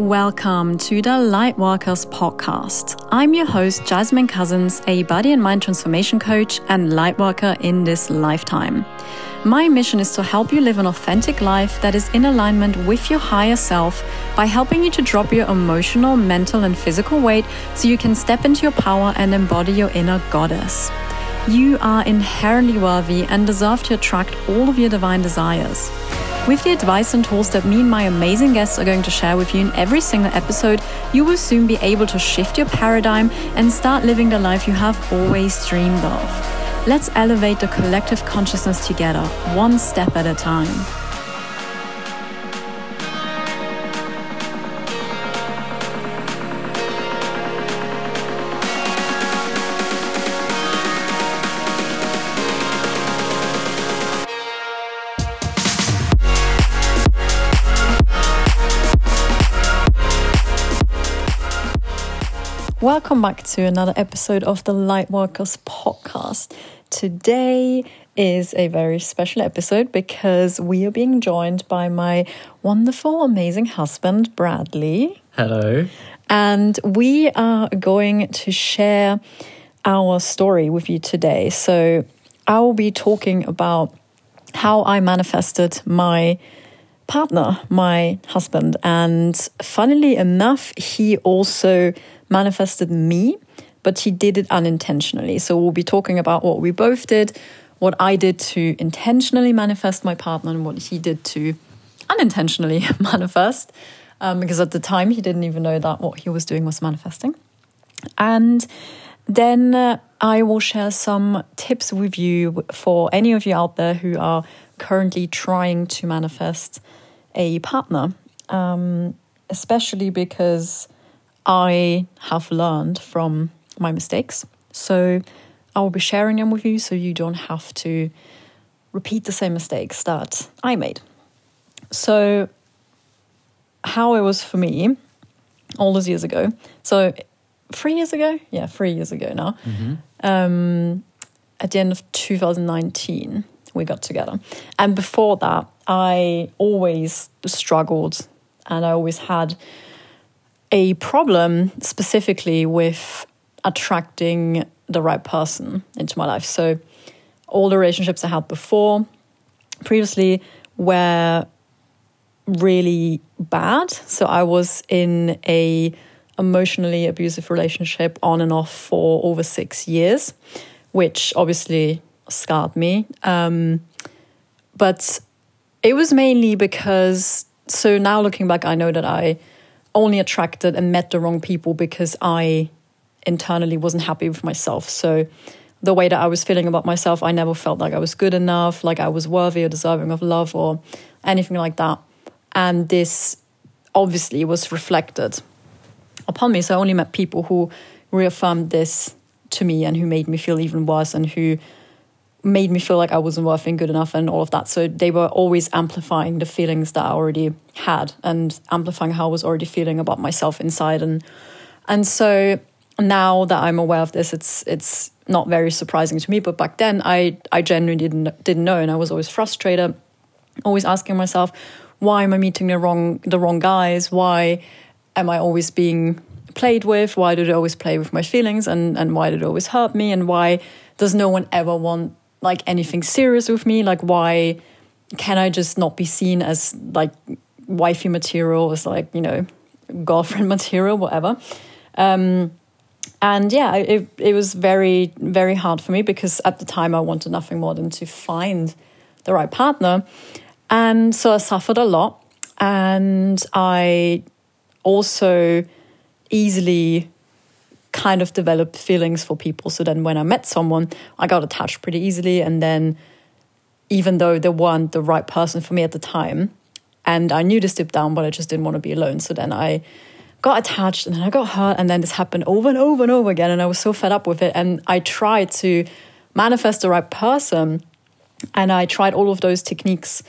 Welcome to the Lightworkers podcast. I'm your host, Jasmine Cousins, a body and mind transformation coach and lightworker in this lifetime. My mission is to help you live an authentic life that is in alignment with your higher self by helping you to drop your emotional, mental, and physical weight so you can step into your power and embody your inner goddess. You are inherently worthy and deserve to attract all of your divine desires. With the advice and tools that me and my amazing guests are going to share with you in every single episode, you will soon be able to shift your paradigm and start living the life you have always dreamed of. Let's elevate the collective consciousness together, one step at a time. Welcome back to another episode of the Lightworkers podcast. Today is a very special episode because we are being joined by my wonderful, amazing husband, Bradley. Hello. And we are going to share our story with you today. So, I will be talking about how I manifested my partner, my husband. And funnily enough, he also manifested me, but he did it unintentionally. So we'll be talking about what we both did, what I did to intentionally manifest my partner, and what he did to unintentionally manifest. Um, because at the time he didn't even know that what he was doing was manifesting. And then uh, I will share some tips with you for any of you out there who are currently trying to manifest a partner, um, especially because I have learned from my mistakes. So I will be sharing them with you so you don't have to repeat the same mistakes that I made. So, how it was for me all those years ago. So, three years ago? Yeah, three years ago now. Mm-hmm. Um, at the end of 2019, we got together. And before that, I always struggled and I always had a problem specifically with attracting the right person into my life. So all the relationships I had before, previously, were really bad. So I was in a emotionally abusive relationship on and off for over six years, which obviously scarred me. Um, but it was mainly because, so now looking back, I know that I only attracted and met the wrong people because I internally wasn't happy with myself. So the way that I was feeling about myself, I never felt like I was good enough, like I was worthy or deserving of love or anything like that. And this obviously was reflected upon me. So I only met people who reaffirmed this to me and who made me feel even worse and who made me feel like I wasn't worth good enough and all of that. So they were always amplifying the feelings that I already had and amplifying how I was already feeling about myself inside. And and so now that I'm aware of this, it's it's not very surprising to me. But back then, I I genuinely didn't didn't know, and I was always frustrated, always asking myself, why am I meeting the wrong the wrong guys? Why am I always being played with? Why do they always play with my feelings? And and why do they always hurt me? And why does no one ever want like anything serious with me? Like why can i just not be seen as like wifey material as like you know girlfriend material whatever? Um, and yeah it, it was very very hard for me because at the time i wanted nothing more than to find the right partner. And so i suffered a lot. And i also easily kind of developed feelings for people. So then when I met someone, I got attached pretty easily. And then even though they weren't the right person for me at the time, and I knew this deep down, but I just didn't want to be alone. So then I got attached and then I got hurt. And then this happened over and over and over again. And I was so fed up with it. And I tried to manifest the right person. And I tried all of those techniques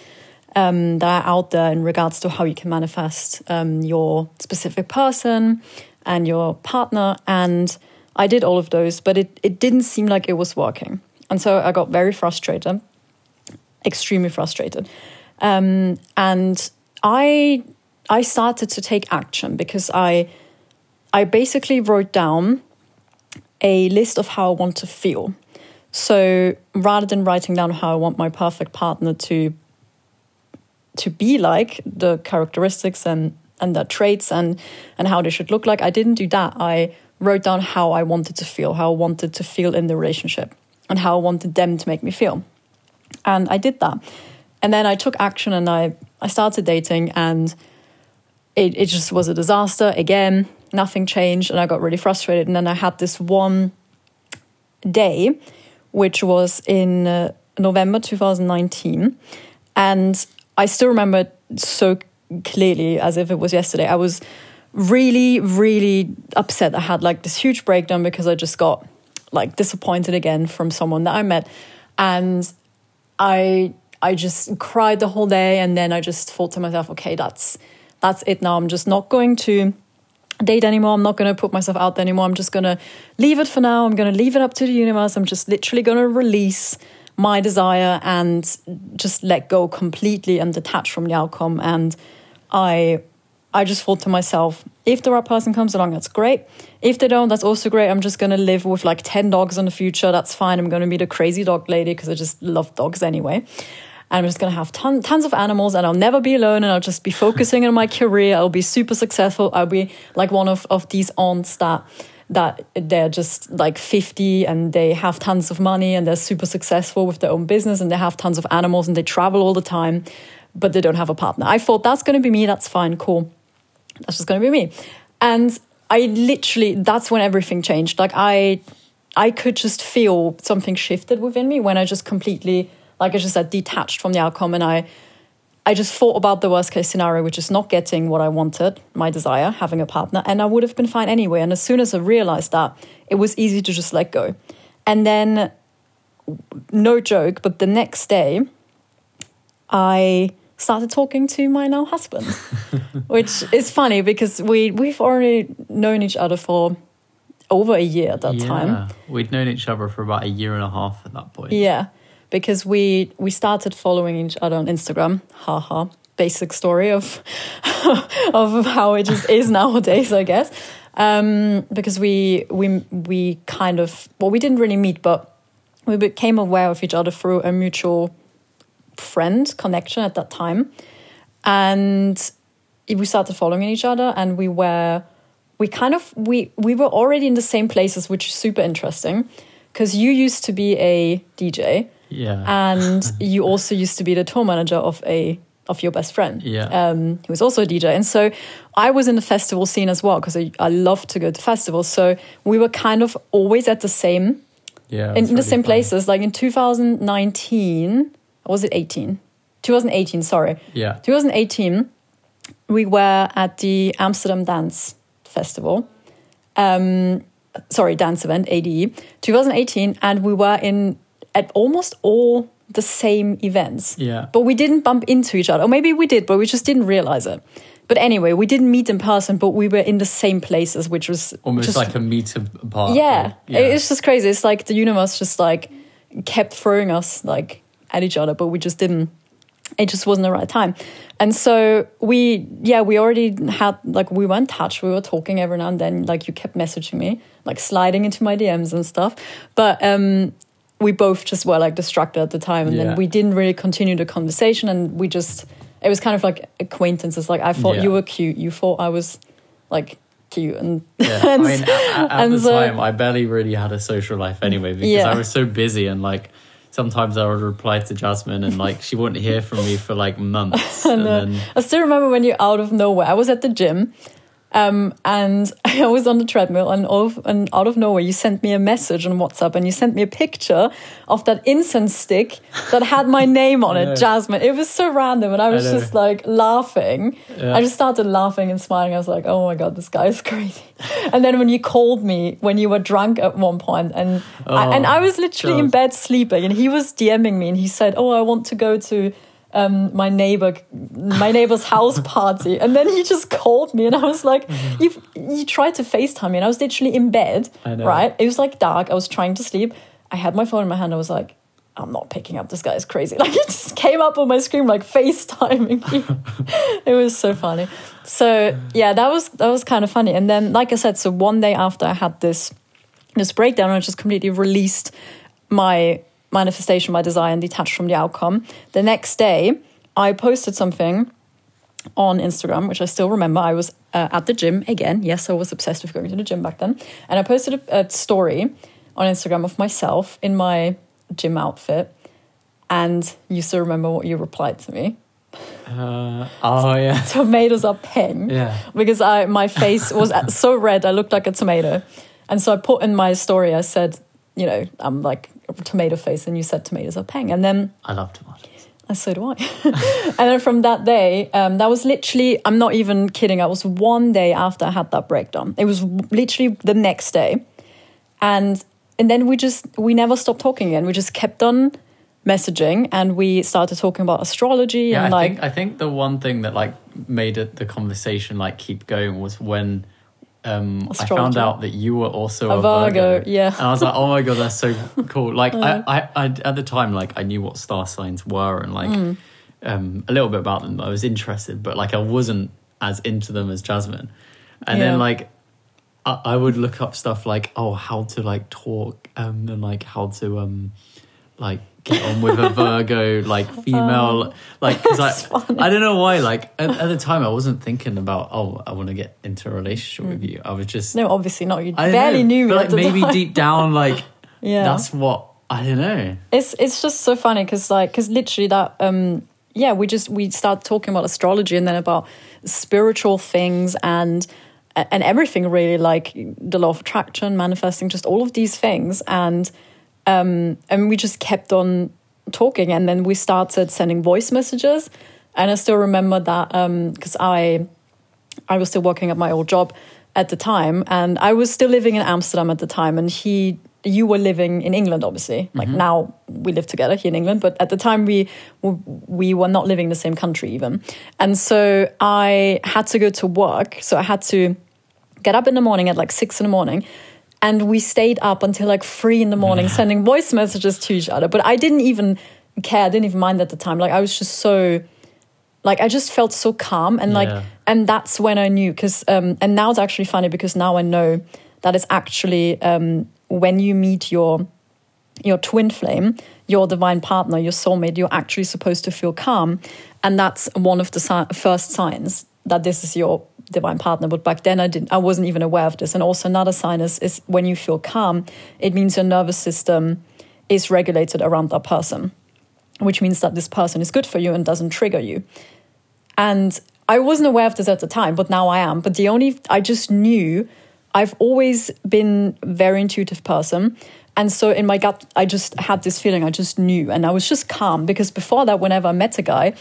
um, that are out there in regards to how you can manifest um, your specific person and your partner. And I did all of those, but it, it didn't seem like it was working. And so I got very frustrated, extremely frustrated. Um, and I I started to take action because I I basically wrote down a list of how I want to feel. So rather than writing down how I want my perfect partner to to be like, the characteristics and and their traits and and how they should look like, I didn't do that. I wrote down how I wanted to feel, how I wanted to feel in the relationship, and how I wanted them to make me feel. And I did that. And then I took action and I, I started dating and it, it just was a disaster. Again, nothing changed and I got really frustrated. And then I had this one day, which was in uh, November 2019. And I still remember so clearly as if it was yesterday. I was really, really upset. I had like this huge breakdown because I just got like disappointed again from someone that I met. And I I just cried the whole day and then I just thought to myself, okay, that's that's it now. I'm just not going to date anymore. I'm not going to put myself out there anymore. I'm just going to leave it for now. I'm going to leave it up to the universe. I'm just literally going to release my desire and just let go completely and detach from the outcome. And I I just thought to myself, if the right person comes along, that's great. If they don't, that's also great. I'm just going to live with like 10 dogs in the future. That's fine. I'm going to be the crazy dog lady because I just love dogs anyway. And I'm just going to have ton, tons of animals and I'll never be alone and I'll just be focusing on my career. I'll be super successful. I'll be like one of, of these aunts that that they're just like 50 and they have tons of money and they're super successful with their own business and they have tons of animals and they travel all the time, but they don't have a partner. I thought that's going to be me. That's fine. Cool that's just going to be me. And I literally, that's when everything changed. Like I, I could just feel something shifted within me when I just completely, like I just said, detached from the outcome. And I, I just thought about the worst case scenario, which is not getting what I wanted, my desire, having a partner, and I would have been fine anyway. And as soon as I realized that, it was easy to just let go. And then, no joke, but the next day, I started talking to my now husband, which is funny because we we've already known each other for over a year at that yeah, time. We'd known each other for about a year and a half at that point. Yeah, because we we started following each other on Instagram. Haha, basic story of of how it just is nowadays, I guess. Um, because we we we kind of well, we didn't really meet, but we became aware of each other through a mutual friend connection at that time. And we started following each other and we were we kind of we we were already in the same places which is super interesting because you used to be a DJ yeah. and you also used to be the tour manager of a of your best friend. Yeah. Um he was also a DJ and so I was in the festival scene as well because I, I love to go to festivals. So we were kind of always at the same yeah in, in the same places. Like in 2019 or was it 18 2018 sorry. Yeah. 2018 we were at the amsterdam dance festival. Um sorry dance event ade 2018 and we were in at almost all the same events. Yeah. But we didn't bump into each other. Or maybe we did but we just didn't realize it. But anyway we didn't meet in person but we were in the same places which was almost just, like a meter apart yeah, yeah. it's just crazy. It's like the universe just like kept throwing us like at each other but we just didn't it just wasn't the right time and so we yeah we already had like we were in touch we were talking every now and then like you kept messaging me like sliding into my dms and stuff but um we both just were like distracted at the time and Yeah. then we didn't really continue the conversation and we just it was kind of like acquaintances like i thought Yeah. you were cute you thought i was like cute and, Yeah, I mean, at, at and the so- time, I barely really had a social life anyway because Yeah. I was so busy and like sometimes I would reply to Jasmine and like she wouldn't hear from me for like months. and then I still remember when you're out of nowhere. I was at the gym, um, and I was on the treadmill, and, all of, and out of nowhere, you sent me a message on WhatsApp, and you sent me a picture of that incense stick that had my name on it. Jasmine. It was so random, and I was know. just like laughing. Yeah. I just started laughing and smiling. I was like, "Oh my god, this guy is crazy." And then when you called me when you were drunk at one point, and I, and Oh, I was literally in bed sleeping, and he was DMing me, and he said, "Oh, I want to go to." Um, my neighbor, my neighbor's house party, and then he just called me, and I was like, "You, you tried to Facetime me," and I was literally in bed, right? It was like dark. I was trying to sleep. I had my phone in my hand. I was like, I'm not picking up. This guy is crazy. Like it just came up on my screen like FaceTiming it was so funny. So yeah, that was that was kind of funny. And then, like I said, so one day after I had this this breakdown, I just completely released my manifestation, my desire, and detached from the outcome. The next day, I posted something on Instagram, which I still remember. I was uh, at the gym again. Yes, I was obsessed with going to the gym back then. And I posted a, a story on Instagram of myself in my gym outfit. And you still remember what you replied to me? Uh, oh yeah. Tomatoes are peng. Yeah. Because I my face was so red, I looked like a tomato. And so I put in my story, I said, you know, I'm like a tomato face, and you said tomatoes are peng. And then I love tomatoes. and so do I. and then from that day, um, that was literally, I'm not even kidding, I was one day after I had that breakdown. It was literally the next day. And and then we just we never stopped talking again. We just kept on messaging and we started talking about astrology Yeah, and I like think I think the one thing that like made it the conversation like keep going was when um, I found out that you were also a, A Virgo, yeah. and I was like, oh my god, that's so cool. Like I, I, I, at the time, like I knew what star signs were and like Mm. um, a little bit about them. I was interested, but like I wasn't as into them as Jasmine. And Yeah. then like I, I would look up stuff like oh how to like talk um, and like how to um like get on with a Virgo like female like because I I don't know why like at, at the time I wasn't thinking about oh I want to get into a relationship with you I was just no, obviously not. You I barely know, knew me like maybe time. deep down like Yeah. that's what I don't know it's it's just so funny because like because literally that um yeah we just we start talking about astrology and then about spiritual things and and everything really like the law of attraction manifesting just all of these things and um and we just kept on talking and then we started sending voice messages and i still remember that um because i I was still working at my old job at the time, and I was still living in Amsterdam at the time. And he, you were living in England, obviously. Like now we live together here in England, but at the time we we were not living in the same country even. And so I had to go to work. So I had to get up in the morning at like six in the morning. And we stayed up until like three in the morning sending voice messages to each other. But I didn't even care. I didn't even mind at the time. Like I was just so like I just felt so calm and like Yeah. and that's when I knew because um and now it's actually funny because now I know that it's actually um when you meet your your twin flame, your divine partner, your soulmate, you're actually supposed to feel calm, and that's one of the si- first signs that this is your divine partner. But back then, I didn't, I wasn't even aware of this. And also another sign is is when you feel calm, it means your nervous system is regulated around that person, which means that this person is good for you and doesn't trigger you. And I wasn't aware of this at the time, but now I am. But the only, I just knew I've always been very intuitive person. And so in my gut, I just had this feeling, I just knew. And I was just calm because before that, whenever I met a guy,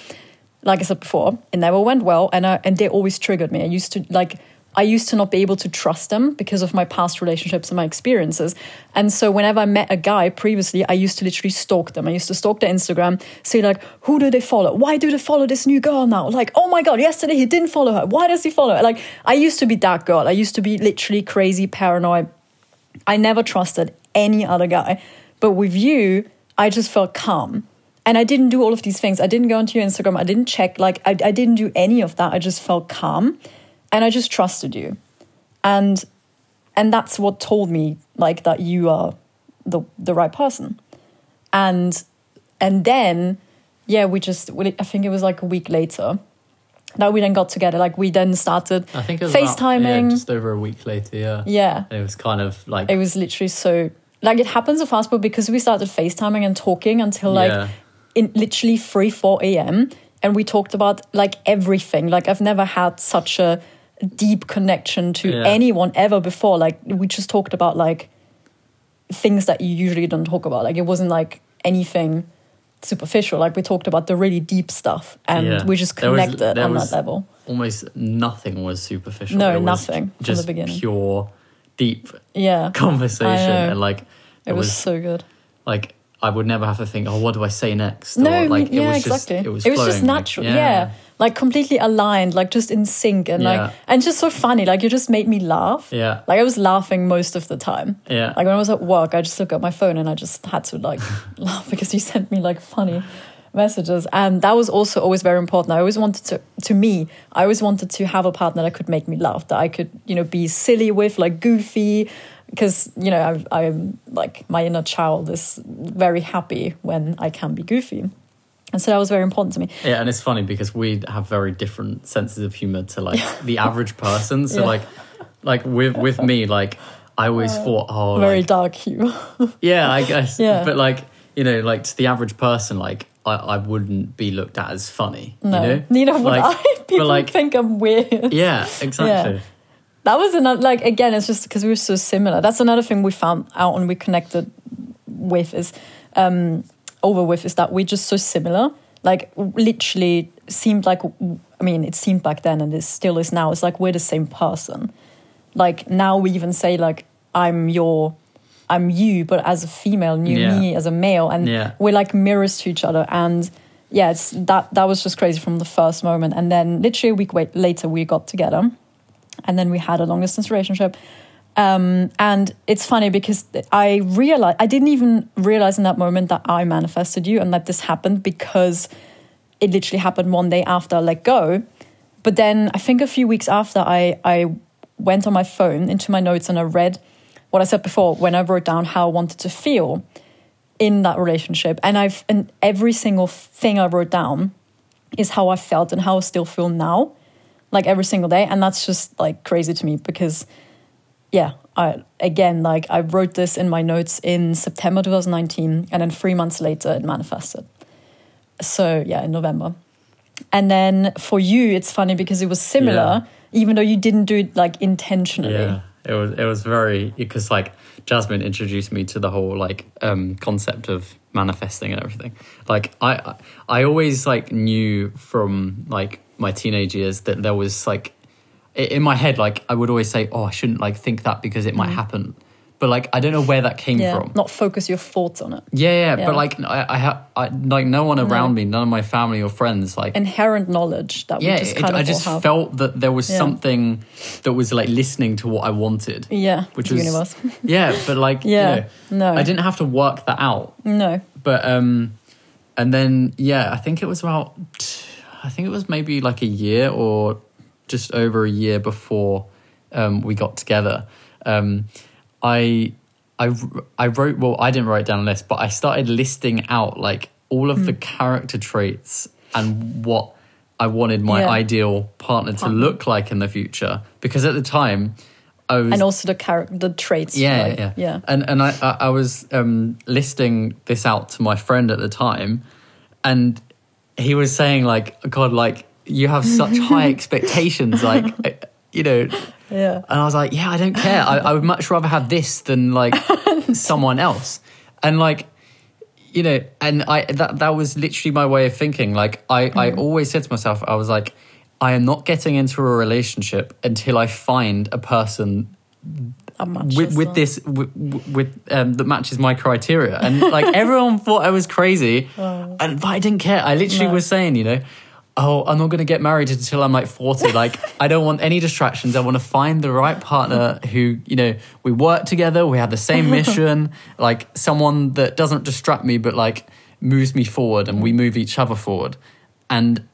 like I said before, it never went well. And, I, and they always triggered me. I used to, like, I used to not be able to trust them because of my past relationships and my experiences. And so whenever I met a guy previously, I used to literally stalk them. I used to stalk their Instagram, say like, who do they follow? Why do they follow this new girl now? Like, oh my God, yesterday he didn't follow her. Why does he follow her? Like, I used to be that girl. I used to be literally crazy, paranoid. I never trusted any other guy. But with you, I just felt calm. And I didn't do all of these things. I didn't go onto your Instagram. I didn't check. Like, I, I didn't do any of that. I just felt calm and I just trusted you. And and that's what told me like that you are the the right person. And and then yeah, we just we- I think it was like a week later that we then got together. Like we then started I think it was about, FaceTiming. yeah, just over a week later yeah yeah. and it was kind of like it was literally so like it happens so fast but because we started facetiming and talking until like Yeah. In literally 3 4 a.m and we talked about like everything. Like i've never had such a deep connection to Yeah. anyone ever before. Like we just talked about like things that you usually don't talk about. Like it wasn't like anything superficial. Like we talked about the really deep stuff and Yeah. we just There was- connected there on was- that level. almost nothing was superficial. No, It was nothing from the just beginning. pure deep yeah. Conversation and like it, was, so good. like I would never have to think, oh, what do I say next? No, or, like yeah, it was exactly. Just, it was, just flowing, like, natural. yeah. like completely aligned, like just in sync, and Yeah. like and just so funny. Like you just made me laugh. Yeah. Like I was laughing most of the time. Yeah. Like when I was at work, I just look at my phone and I just had to like laugh because you sent me like funny messages, and that was also always very important. I always wanted to, to me, I always wanted to have a partner that could make me laugh, that I could, you know, be silly with, like goofy, because you know I, I'm like my inner child is very happy when I can be goofy, and so that was very important to me. Yeah, and it's funny because we have very different senses of humor to like the average person. So Yeah. like, like with with me, like I always uh, thought, oh, very like, dark humor. yeah, I guess. Yeah. But like, you know, like to the average person, like I, I wouldn't be looked at as funny. No, You know? neither would Like, I. People like, think I'm weird. yeah, exactly. Yeah. That was another like again, it's just because we were so similar. That's another thing we found out and we connected with is um over with is that we're just so similar. Like literally seemed like I mean, it seemed back then and it still is now. It's like we're the same person. Like now we even say like I'm your I'm you, but as a female, and you Yeah. me as a male, and Yeah. we're like mirrors to each other. And yeah, it's that that was just crazy from the first moment. And then literally a week later, we got together, and then we had a long distance relationship. Um, and it's funny because I realized I didn't even realize in that moment that I manifested you and that this happened because it literally happened one day after I let go. But then I think a few weeks after I I went on my phone into my notes and I read what I said before when I wrote down how I wanted to feel in that relationship. And I've and every single thing I wrote down is how I felt and how I still feel now. Like every single day. And that's just like crazy to me because yeah, I again like I wrote this in my notes in September 2019 and then three months later it manifested. So yeah, in November. And then for you, it's funny because it was similar, even though you didn't do it like intentionally. Yeah, it was it was very because like Jasmine introduced me to the whole like um concept of manifesting and everything. Like I I always like knew from like my teenage years that there was like in my head like I would always say oh I shouldn't like think that because it might happen. But like I don't know where that came Mm. Yeah, from. not focus your thoughts on it. Yeah, yeah, Yeah. but like I, I have I, like no one around me, none of my family or friends like Inherent knowledge that yeah, we just it- kind I of just have. felt that there was Yeah. something that was like listening to what I wanted. yeah, which was universe. yeah, but like Yeah, you know, no. I didn't have to work that out. no, But um, and then yeah, I think it was about I think it was maybe like a year or just over a year before um, we got together. Um, I I I wrote well I didn't write down a list, but I started listing out like all of the Hmm. character traits and what I wanted my Yeah. ideal partner to look like in the future because at the time I was and also the character, the traits. yeah, like, yeah, yeah. And and I I, I was um, listing this out to my friend at the time, and he was saying like, God, like you have such high expectations, like uh, you know. Yeah. And I was like, yeah, I don't care. I, I would much rather have this than like someone else. And like, you know, and I that that was literally my way of thinking. Like I I Mm-hmm. always said to myself, I was like, I am not getting into a relationship until I find a person How much with, with this with, with um, that matches my criteria. And like everyone thought i was crazy. And but i didn't care. I literally Oh. No. was saying you know oh i'm not going to get married until i'm like 40 like i don't want any distractions. I want to find the right partner who you know we work together. We have the same mission. Like someone that doesn't distract me but like moves me forward and we move each other forward. And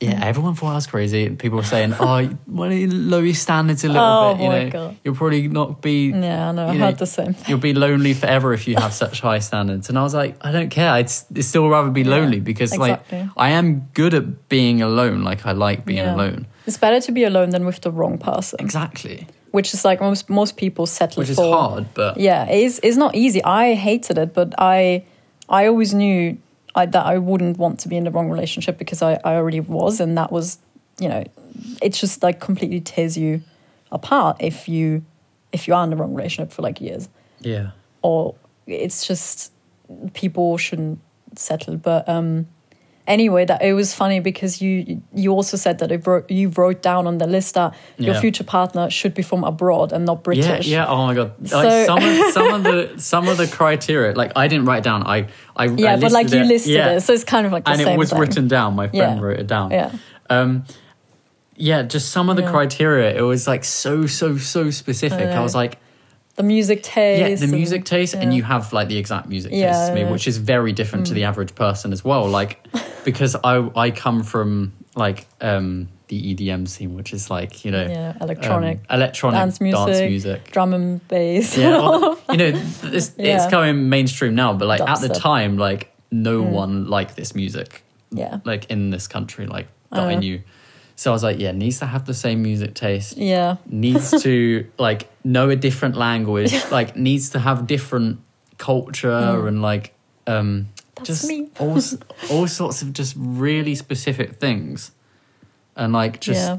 yeah, mm. everyone thought I was crazy. And people were saying, "Oh, why don't you lower your standards a little Oh bit? You know, God. you'll probably not be. Yeah, I know. I know, heard the same thing. You'll be lonely forever if you have such high standards." And I was like, "I don't care. I'd, I'd still rather be Yeah, lonely because, exactly. like, I am good at being alone. Like, I like being Yeah. alone. It's better to be alone than with the wrong person, Exactly, which is like most most people settle which is for. hard, but Yeah, it is. It's not easy. I hated it, but I, I always knew I, that I wouldn't want to be in the wrong relationship because I, I already was, and that was, you know, it's just like completely tears you apart if you, if you are in the wrong relationship for like years, yeah, or it's just people shouldn't settle. But um, anyway, that it was funny because you you also said that it wrote, you wrote down on the list that your future partner should be from abroad and not British. yeah, yeah. Oh my god! So- Like some of some of the some of the criteria, like I didn't write down. I I Yeah, I but like you it. listed Yeah. it, so it's kind of like and it was thing. written down. My friend Yeah. wrote it down. Yeah. Um, yeah, just some of the Yeah. criteria. It was like so so so specific. I, know. was like, The music taste. yeah, the and- music taste, and you have like the exact music Yeah, taste to me, yeah. Mm. which is very different to the average person as well. Like, because I I come from like um the EDM scene, which is like you know Yeah, electronic. um, electronic dance music, music. drum and bass. Yeah, well, you know, it's, it's Yeah. going mainstream now, but like at the time, like no Mm. one liked this music, yeah. like in this country, like that I Uh. knew. So I was like, yeah, needs to have the same music taste, Yeah. needs to like know a different language, like needs to have different culture and like um Mm. That's just me. all all sorts of just really specific things, and like just yeah.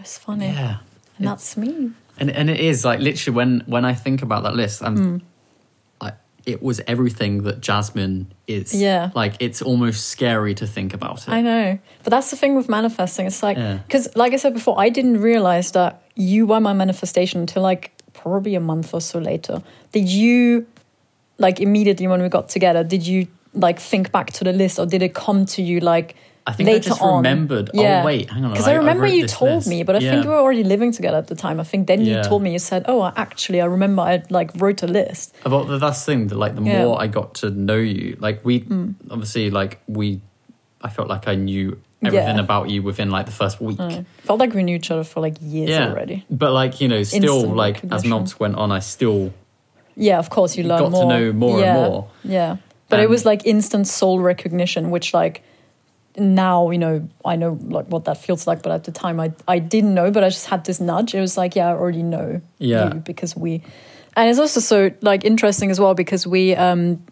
It's funny. yeah. And that's me. And and it is like literally when when I think about that list, I'm hmm. like it was everything that Jasmine is. Yeah. Like it's almost scary to think about it. I know. But that's the thing with manifesting. It's like, Yeah. because like I said before, I didn't realize that you were my manifestation until like probably a month or so later. Did you, like immediately when we got together, did you like think back to the list or did it come to you like I think I just on? remembered. Yeah. Oh wait, hang on. Because I, remember wrote you told list. me, but I Yeah. think we were already living together at the time. I think then Yeah. you told me, you said, oh, actually, I remember I like wrote a list. About the that's the thing that like the Yeah. more I got to know you, like we Mm. obviously like we, I felt like I knew everything about you within like the first week. Uh, felt like we knew each other for like years already. but like you know, still Instant like as months went on, I still Yeah, of course, you learn got to know more and more. Yeah. But it was like instant soul recognition, which like now, you know, I know like what that feels like, but at the time I I didn't know, but I just had this nudge. It was like, yeah, I already know Yeah. you because we and it's also so like interesting as well because we um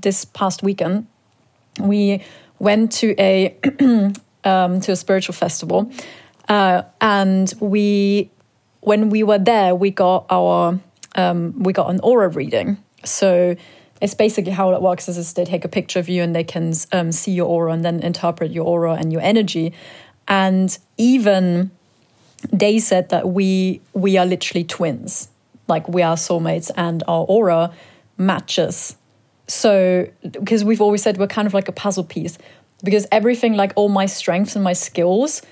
this past weekend we went to a um to a spiritual festival uh and we when we were there we got our um we got an aura reading so it's basically how it works is, is they take a picture of you and they can um, see your aura and then interpret your aura and your energy. And even they said that we we are literally twins. Like we are soulmates and our aura matches. So because we've always said we're kind of like a puzzle piece because everything like all my strengths and my skills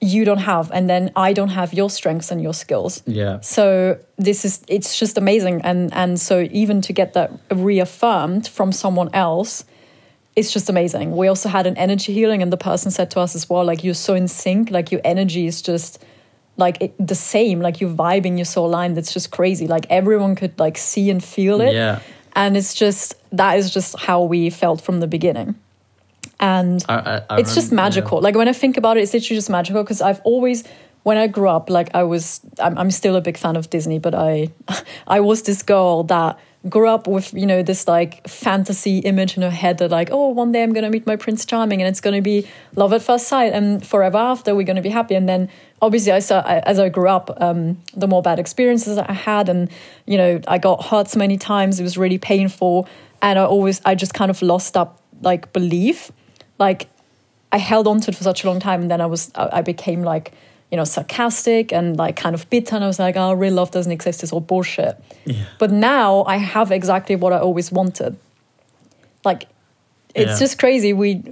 you don't have and then i don't have your strengths and your skills. Yeah. So this is it's just amazing. And and so even to get that reaffirmed from someone else it's just amazing. We also had an energy healing and the person said to us as well like you're so in sync. Like your energy is just like it, the same. Like you're vibing you're so aligned it's just crazy. Like everyone could like see and feel it. Yeah. and it's just that is just how we felt from the beginning and I, I, I it's just remember- yeah. magical. Like when I think about it, it's literally just magical because I've always, when I grew up, like I was, I'm, I'm still a big fan of Disney, but I, I was this girl that grew up with you know this like fantasy image in her head that like oh one day I'm gonna meet my Prince Charming and it's gonna be love at first sight and forever after we're gonna be happy and then obviously I saw I, as I grew up um, the more bad experiences that I had and you know I got hurt so many times it was really painful and I always I just kind of lost up like belief like I held on to it for such a long time, and then I was I I became like you know sarcastic and like kind of bitter, and I was like, oh, real love doesn't exist. It's all bullshit. Yeah. But now I have exactly what I always wanted. Like, it's Yeah. just crazy. We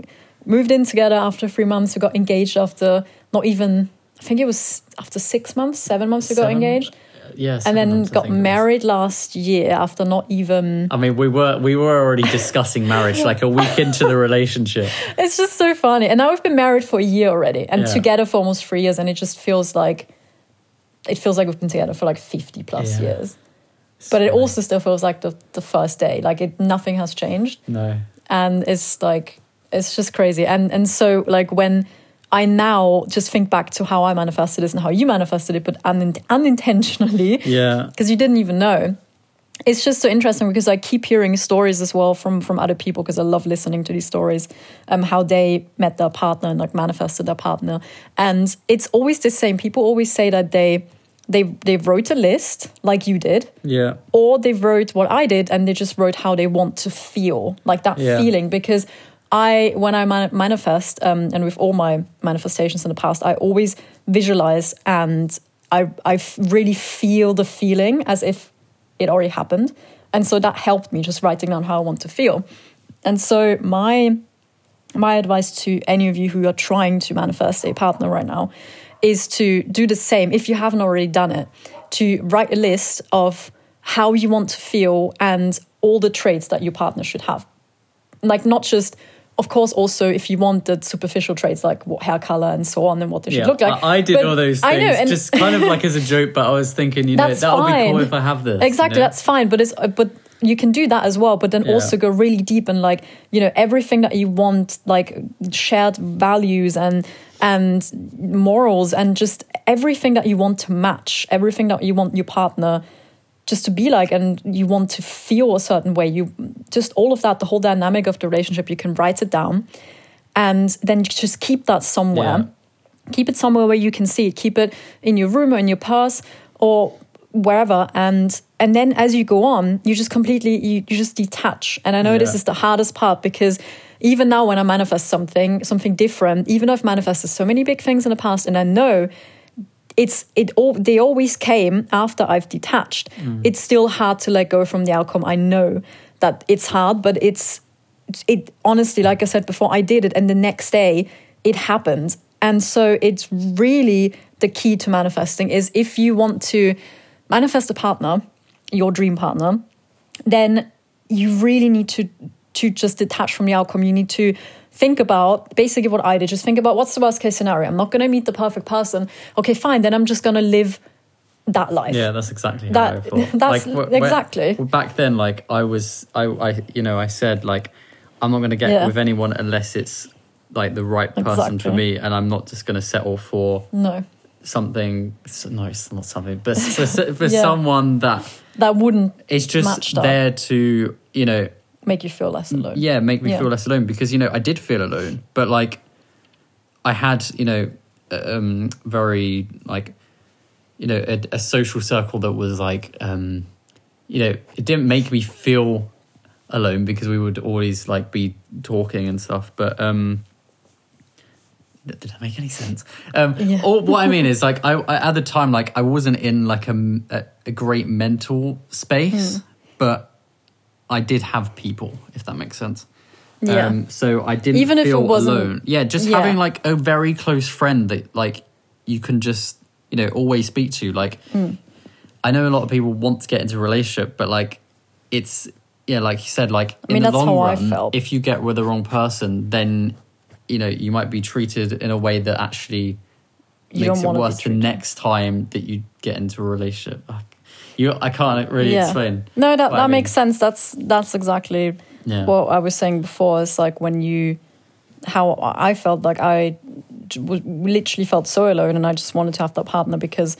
moved in together after three months. We got engaged after not even. I think it was after six months, seven months we got engaged, Yeah, and then got think it was. married last year after not even. I mean, we were we were already discussing marriage like a week into the relationship. It's just so funny. And now we've been married for a year already and Yeah. together for almost three years. And it just feels like it feels like we've been together for like 50 plus Yeah. years. But it also still feels like the, the first day. Like it nothing has changed. no. And it's like it's just crazy. And and so like when I now just think back to how I manifested this and how you manifested it, but un- unintentionally Yeah. because you didn't even know. It's just so interesting because I keep hearing stories as well from from other people because I love listening to these stories, um, how they met their partner and like manifested their partner, and it's always the same. People always say that they they they wrote a list like you did, Yeah. or they wrote what I did and they just wrote how they want to feel, like that Yeah. feeling. Because I, when I manifest, um, and with all my manifestations in the past, I always visualize and I I really feel the feeling as if it already happened. And so that helped me just writing down how I want to feel. And so my my advice to any of you who are trying to manifest a partner right now is to do the same if you haven't already done it to write a list of how you want to feel and all the traits that your partner should have like not just of course also if you want the superficial traits like what hair color and so on and what they should Yeah, look like I, I did But all those things, I know, and just kind of like as a joke. But I was thinking, you know, that would be cool if I have this. exactly you know? that's fine but it's uh, but you can do that as well but then Yeah. also go really deep and like you know everything that you want like shared values and and morals and just everything that you want to match everything that you want your partner just to be like and you want to feel a certain way you just all of that the whole dynamic of the relationship you can write it down and then just keep that somewhere. Yeah. keep it somewhere where you can see it keep it in your room or in your purse or wherever. And and then as you go on you just completely you, you just detach. And i know this is the hardest part because even now when i manifest something something different even though i've manifested so many big things in the past and i know it's it all they always came after i've detached. Mm. It's still hard to let go from the outcome. I know that it's hard but it's it honestly like i said before i did it and the next day it happened. And so it's really the key to manifesting is if you want to manifest a partner your dream partner then you really need to to just detach from the outcome. You need to think about basically what i did just think about what's the worst case scenario i'm not going to meet the perfect person okay fine then i'm just going to live that life Yeah, that's exactly That- how I that's wh- exactly. well, back then, like I was, I, I, you know, I said like, I'm not going to get Yeah. with anyone unless it's like the right person for me, and I'm not just going to settle for no something. No, it's not something, but s- for Yeah. someone that that wouldn't It's just there to, you know, make you feel less alone yeah, make me Yeah. feel less alone because you know I did feel alone, but like I had you know um very like you know a, a social circle that was like um you know it didn't make me feel alone because we would always like be talking and stuff, but um. Did that make any sense? Um, Yeah. Or what I mean is, like, I, I at the time, like, I wasn't in like a a great mental space, Hmm. but I did have people, if that makes sense. Yeah. Um, so I didn't Even if it wasn't- alone. Yeah, just Yeah. having like a very close friend that like you can just you know always speak to. Like Hmm. I know a lot of people want to get into a relationship, but like it's yeah, like you said, like I mean, in the long run, if you get with the wrong person, then you know you might be treated in a way that actually You makes it worse the next time that you get into a relationship. Like, You, I can't really Yeah. explain. No, that, that I mean- makes sense. That's that's exactly Yeah. what I was saying before. Is like when you, how I felt like I literally felt so alone, and I just wanted to have that partner because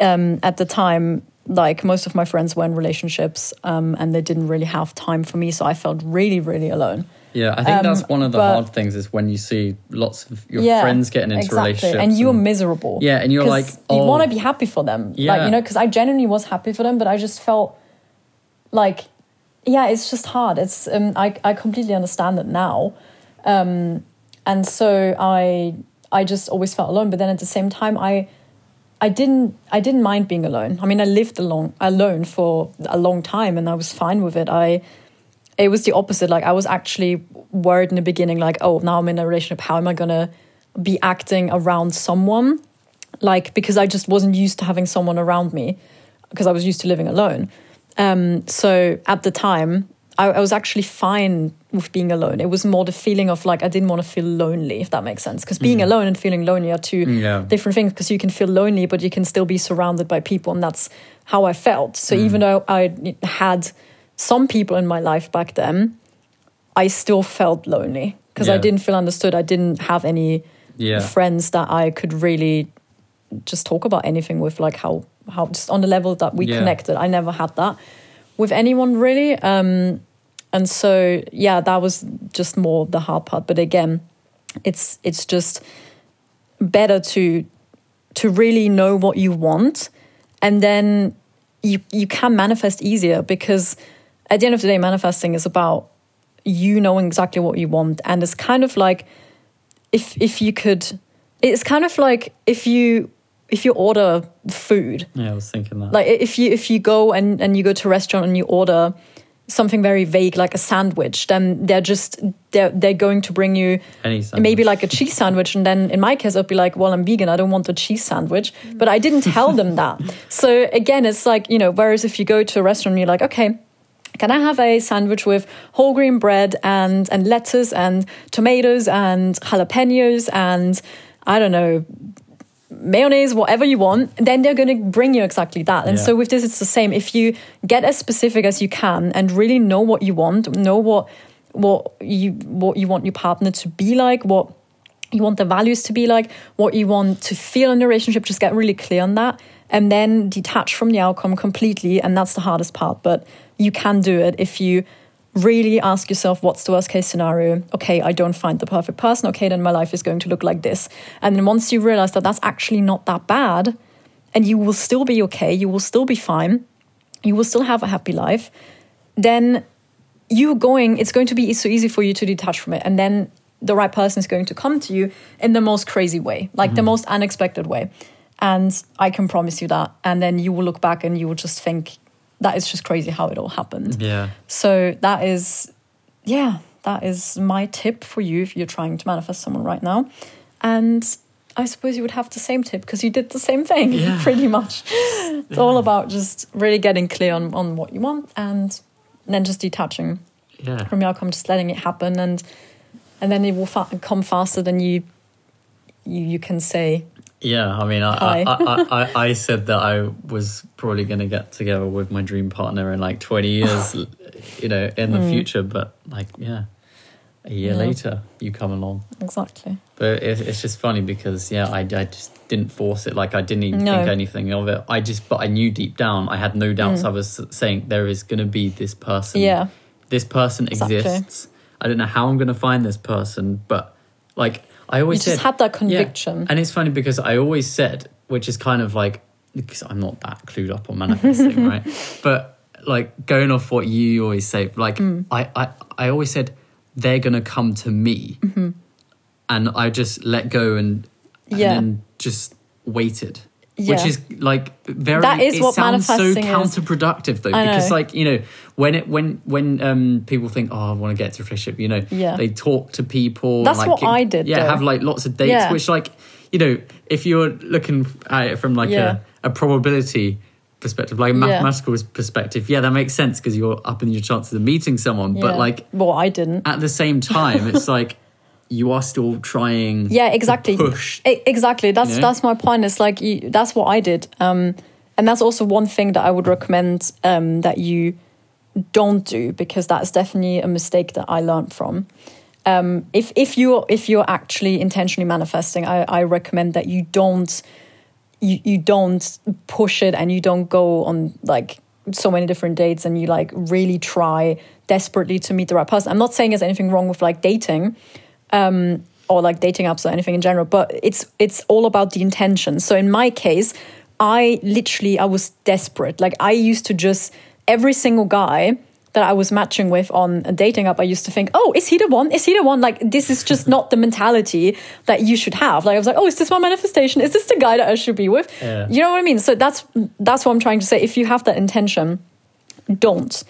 um, at the time, like most of my friends were in relationships, um, and they didn't really have time for me, so I felt really, really alone. Yeah, I think Um, that's one of the but- hard things is when you see lots of your Yeah, friends getting into exactly. relationships, and you're miserable. Yeah, and you're like, you oh. want to be happy for them, like you know, because I genuinely was happy for them, but I just felt like, yeah, it's just hard. It's um, I I completely understand it now, um, and so I I just always felt alone. But then at the same time, I I didn't I didn't mind being alone. I mean, I lived alone alone for a long time, and I was fine with it. I it was the opposite. Like I was actually worried in the beginning, like, oh, now I'm in a relationship. How am I gonna be acting around someone? Like because I just wasn't used to having someone around me because I was used to living alone. Um, so at the time, I, I was actually fine with being alone. It was more the feeling of like I didn't want to feel lonely, if that makes sense. Because being alone and feeling lonely are two Yeah. different things. Because you can feel lonely, but you can still be surrounded by people, and that's how I felt. So even though I had some people in my life back then, I still felt lonely because I didn't feel understood. I didn't have any Yeah. friends that I could really just talk about anything with, like how how just on the level that we Yeah. connected. I never had that with anyone really, um, and so yeah, that was just more the hard part. But again, it's it's just better to to really know what you want, and then you you can manifest easier because at the end of the day, manifesting is about you knowing exactly what you want, and it's kind of like if if you could it's kind of like if you if you order food Yeah, I was thinking that. like if you if you go and and you go to a restaurant and you order something very vague like a sandwich, then they're just they're they're going to bring you Any maybe like a cheese sandwich, and then in my case I'd be like, well, I'm vegan, I don't want a cheese sandwich, mm. but I didn't tell them that. So again, it's like you know, whereas if you go to a restaurant, and you're like, okay. Can I have a sandwich with whole grain bread and and lettuce and tomatoes and jalapenos and I don't know mayonnaise, whatever you want, then they're going to bring you exactly that. And Yeah. so with this, it's the same. If you get as specific as you can and really know what you want, know what what you what you want your partner to be like, what you want the values to be like, what you want to feel in the relationship, just get really clear on that, and then detach from the outcome completely. And that's the hardest part, but you can do it if you really ask yourself what's the worst case scenario? Okay i don't find the perfect person. Okay then my life is going to look like this. And then once you realize that that's actually not that bad and you will still be okay you will still be fine you will still have a happy life then you're going it's going to be so easy for you to detach from it. And then the right person is going to come to you in the most crazy way like the mm-hmm. most unexpected way. And i can promise you that. And then you will look back and you will just think that is just crazy how it all happened Yeah. so that is, yeah, that is my tip for you if you're trying to manifest someone right now. And I suppose you would have the same tip because you did the same thing Yeah. pretty much. It's all about just really getting clear on, on what you want and then just detaching Yeah. from your outcome, just letting it happen. And and then it will fa- come faster than you, you, you can say. Yeah, I mean, I, I, I, I, I said that I was probably going to get together with my dream partner in like 20 years, you know, in the future. But like, yeah, a year. Yeah. later, you come along. Exactly. But it, it's just funny because, yeah, I, I just didn't force it. Like, I didn't even No. think anything of it. I just, but I knew deep down, I had no doubts. Mm. I was saying there is going to be this person. Yeah. This person Exactly. exists. I don't know how I'm going to find this person, but like, I You always just said, had that yeah. conviction. And it's funny because I always said, which is kind of like, because I'm not that clued up on manifesting, right? But like going off what you always say, like Mm. I, I, I always said they're gonna come to me, Mm-hmm. and I just let go and, and Yeah. then just waited. Which is like very. That is it what sounds so manifesting is. counterproductive though, I because like you know when it when when um people think oh I want to get to a relationship, you know, Yeah. they talk to people. That's like, what I did, Yeah, though. have like lots of dates, Yeah. which like you know if you're looking at it from like Yeah. a, a probability perspective like a Yeah. mathematical perspective yeah that makes sense because you're up in your chances of meeting someone Yeah. but like well, I didn't. at the same time it's like you are still trying yeah to exactly push exactly. That's know? that's my point. It's like you, that's what i did. Um and that's also one thing that i would recommend um that you don't do because that's definitely a mistake that i learned from. Um if if you're if you're actually intentionally manifesting i i recommend that you don't you you don't push it and you don't go on like so many different dates and you like really try desperately to meet the right person. I'm not saying there's anything wrong with like dating um or like dating apps or anything in general, but it's it's all about the intention. So in my case, I literally I was desperate. Like I used to just every single guy that I was matching with on a dating app, I used to think, oh, is he the one? Is he the one? Like, this is just not the mentality that you should have. Like, I was like, oh, is this my manifestation? Is this the guy that I should be with? Yeah. You know what I mean? So that's that's what I'm trying to say. If you have that intention, don't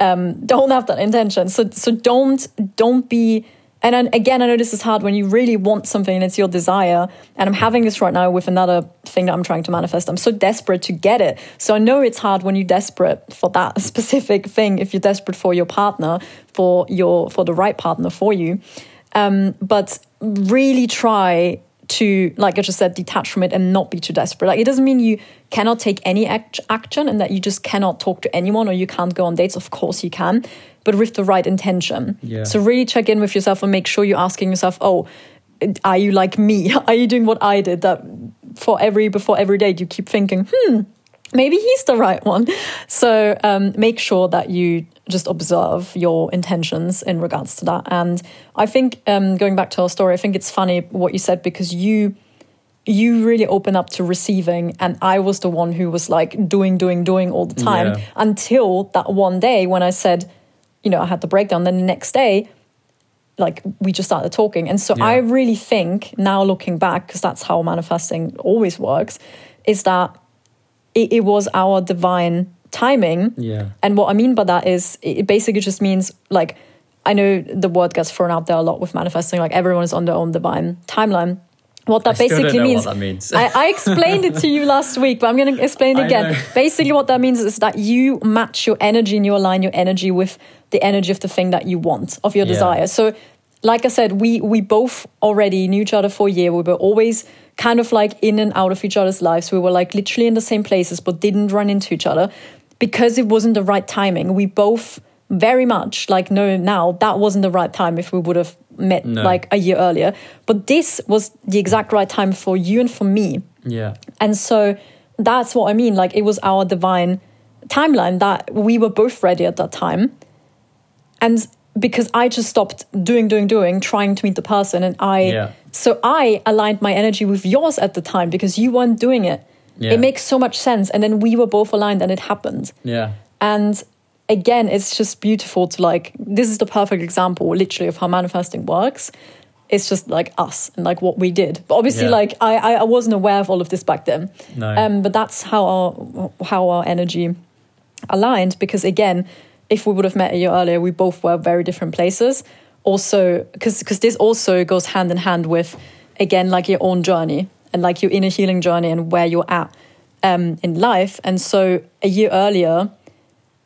um, don't have that intention. So so don't don't be. And again, I know this is hard when you really want something and it's your desire. And I'm having this right now with another thing that I'm trying to manifest. I'm so desperate to get it. So I know it's hard when you're desperate for that specific thing. If you're desperate for your partner, for your for the right partner for you, um, but really try to, like I just said, detach from it and not be too desperate. Like it doesn't mean you cannot take any act- action and that you just cannot talk to anyone or you can't go on dates. Of course you can, but with the right intention. Yeah. So really check in with yourself and make sure you're asking yourself, oh, are you like me? Are you doing what I did? That for every before every date you keep thinking, hmm, maybe he's the right one. So um, make sure that you just observe your intentions in regards to that. And I think um, going back to our story, I think it's funny what you said because you you really open up to receiving and i was the one who was like doing doing doing all the time Yeah. until that one day when i said you know i had the breakdown then the next day like we just started talking and so Yeah. i really think now looking back because that's how manifesting always works is that it, it was our divine timing. Yeah. And what I mean by that is it basically just means like I know the word gets thrown out there a lot with manifesting, like everyone is on their own divine timeline. What that I basically means, that means. I, I explained it to you last week, but I'm going to explain it again. Basically, what that means is that you match your energy and you align your energy with the energy of the thing that you want, of your Yeah. desire. So, like I said, we we both already knew each other for a year. We were always kind of like in and out of each other's lives. We were like literally in the same places, but didn't run into each other because it wasn't the right timing. We both very much like know now that wasn't the right time if we would have met No. like a year earlier. But this was the exact right time for you and for me. Yeah. And so that's what I mean. Like it was our divine timeline that we were both ready at that time. And because I just stopped doing, doing, doing, trying to meet the person. And I, Yeah. so I aligned my energy with yours at the time because you weren't doing it. Yeah. It makes so much sense. And then we were both aligned and it happened. Yeah. And again, it's just beautiful to like, this is the perfect example, literally, of how manifesting works. It's just like us and like what we did. But obviously, Yeah. like I, I wasn't aware of all of this back then. No. Um, but that's how our how our energy aligned. Because again, if we would have met a year earlier, we both were very different places. Also, because because this also goes hand in hand with again like your own journey and like your inner healing journey and where you're at um, in life. And so a year earlier,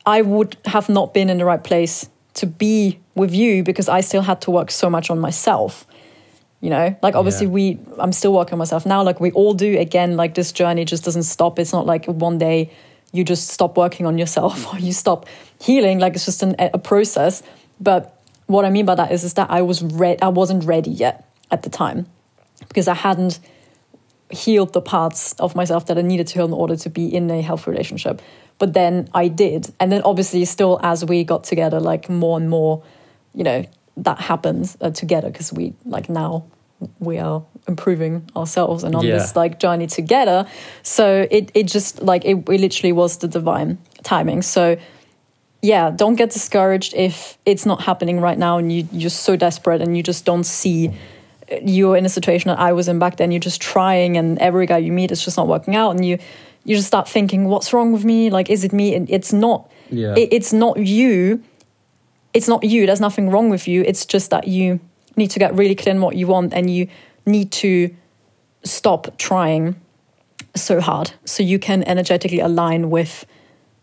I would have not been in the right place to be with you because I still had to work so much on myself. You know, like obviously Yeah. we, I'm still working on myself now. Like we all do. Again, like this journey just doesn't stop. It's not like one day you just stop working on yourself or you stop healing. Like it's just an, a process. But what I mean by that is, is that I was ready. I wasn't ready yet at the time because I hadn't healed the parts of myself that I needed to heal in order to be in a healthy relationship. But then I did. And then obviously, still as we got together, like more and more, you know, that happened uh, together because we, like now, we are improving ourselves and on Yeah. this like journey together. So it, it just like, it, it literally was the divine timing. So yeah, don't get discouraged if it's not happening right now and you, you're so desperate and you just don't see you're in a situation that I was in back then. You're just trying, and every guy you meet is just not working out, and you you just start thinking, "What's wrong with me? Like, is it me?" And it's not. Yeah. It, it's not you. It's not you. There's nothing wrong with you. It's just that you need to get really clear on what you want, and you need to stop trying so hard, so you can energetically align with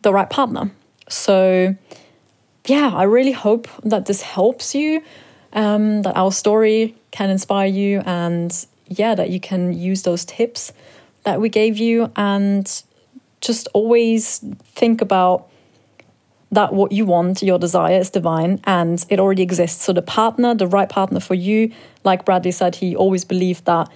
the right partner. So, yeah, I really hope that this helps you, um, that our story can inspire you, and yeah, that you can use those tips that we gave you and just always think about that what you want, your desire is divine and it already exists. So the partner, the right partner for you, like Bradley said, he always believed that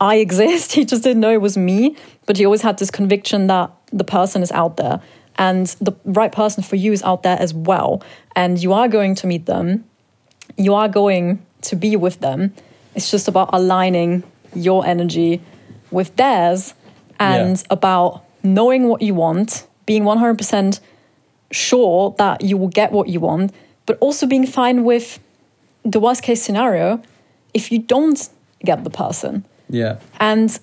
I exist. He just didn't know it was me, but he always had this conviction that the person is out there and the right person for you is out there as well. And you are going to meet them. You are going to be with them. It's just about aligning your energy with theirs and Yeah. about knowing what you want, being 100% sure that you will get what you want, but also being fine with the worst case scenario if you don't get the person. Yeah. And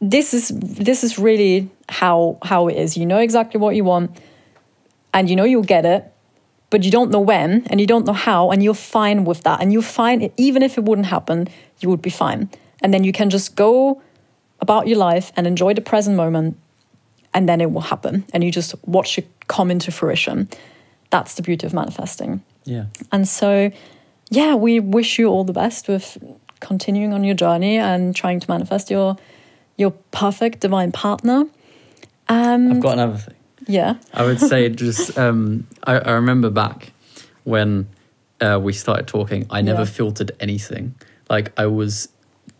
this is this is really how how it is. You know exactly what you want and you know you'll get it, but you don't know when and you don't know how and you're fine with that. And you're fine even if it wouldn't happen, you would be fine. And then you can just go about your life and enjoy the present moment and then it will happen and you just watch it come into fruition. That's the beauty of manifesting. Yeah. And so, yeah, we wish you all the best with continuing on your journey and trying to manifest your your perfect divine partner. Um, I've got another thing. Yeah, I would say just um, I, I remember back when uh, we started talking. I never Yeah. filtered anything. Like I was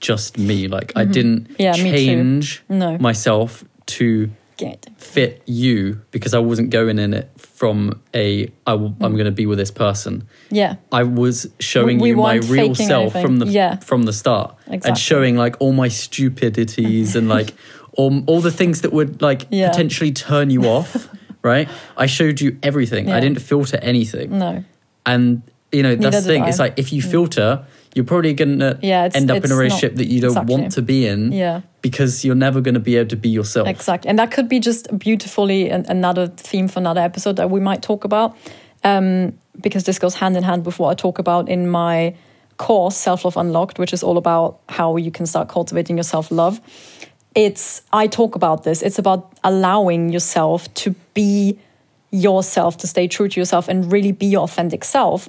just me. Like I didn't Mm-hmm. Yeah, me change No. myself to get fit you because I wasn't going in it from a I w- I'm going to be with this person. yeah, I was showing We- we you my real self anything. from the Yeah. from the start, Exactly. and showing like all my stupidities and like all all the things that would like Yeah. potentially turn you off. right? I showed you everything. Yeah. I didn't filter anything, no, and you know that's Neither the thing. It's like if you filter, you're probably gonna Yeah, end up in a relationship that you don't exactly. want to be in. Yeah. because you're never going to be able to be yourself. Exactly. And that could be just beautifully an, another theme for another episode that we might talk about. Um, because this goes hand in hand with what I talk about in my course, Self Love Unlocked, which is all about how you can start cultivating your self love. It's, I talk about this, it's about allowing yourself to be yourself, to stay true to yourself and really be your authentic self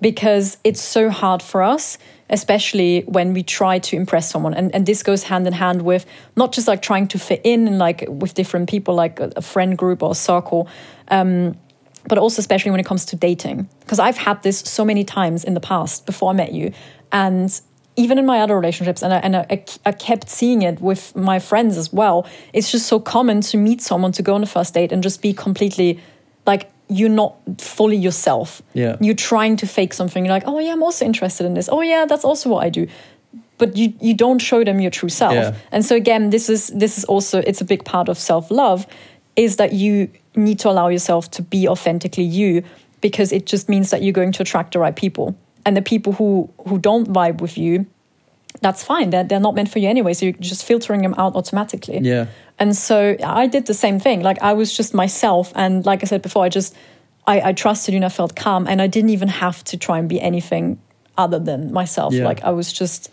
because it's so hard for us especially when we try to impress someone. And, and this goes hand in hand with not just like trying to fit in and like with different people like a, friend group or circle um, but also especially when it comes to dating. Because i've had this so many times in the past before i met you and even in my other relationships and I, and I, I kept seeing it with my friends as well it's just so common to meet someone to go on a first date and just be completely like you're not fully yourself. Yeah. You're trying to fake something. You're like, oh yeah, I'm also interested in this. Oh yeah, that's also what I do. But you you don't show them your true self. Yeah. And so again, this is this is also it's a big part of self love, is that you need to allow yourself to be authentically you, because it just means that you're going to attract the right people. And the people who who don't vibe with you, that's fine. They're they're not meant for you anyway. So you're just filtering them out automatically. Yeah. And so I did the same thing. Like I was just myself. And like I said before, I just, I, I trusted you and I felt calm. And I didn't even have to try and be anything other than myself. Yeah. Like I was just,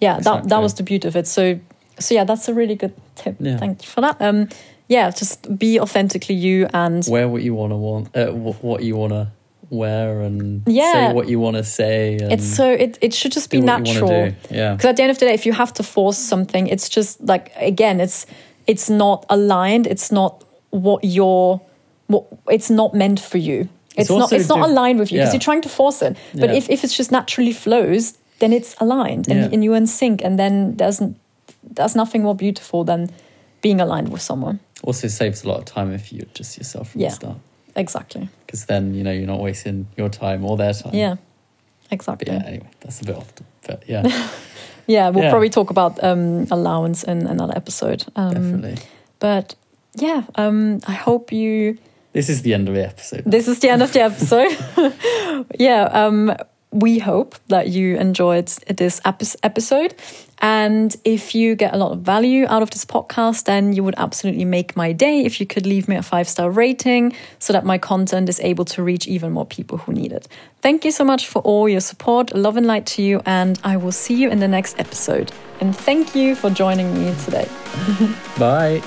yeah, that, that was the beauty of it. So, so yeah, that's a really good tip. Yeah. Thank you for that. Um, yeah, just be authentically you and Wear what you want to want, uh, wh- what you want to wear, and Yeah. say what you want to say. And it's so, it, it should just be natural. Yeah. Because at the end of the day, if you have to force something, it's just like again, it's it's not aligned. It's not what you're. What it's not meant for you. It's It's, not. It's not aligned with you because yeah. you're trying to force it. But Yeah. if, if it's just naturally flows, then it's aligned and, Yeah. and you're in sync. And then there's there's nothing more beautiful than being aligned with someone. Also saves a lot of time if you're just yourself from the start, Exactly. Because then you know you're not wasting your time or their time. Yeah. But Exactly. yeah. Anyway, that's a bit off. The, but yeah, Yeah, we'll Yeah. probably talk about um, allowance in another episode. Um, definitely. But yeah, um, I hope you. This is the end of the episode. This is the end of the episode. yeah, um, we hope that you enjoyed this episode. And if you get a lot of value out of this podcast, then you would absolutely make my day if you could leave me a five star rating so that my content is able to reach even more people who need it. Thank you so much for all your support. Love and light to you. And I will see you in the next episode. And thank you for joining me today. Bye.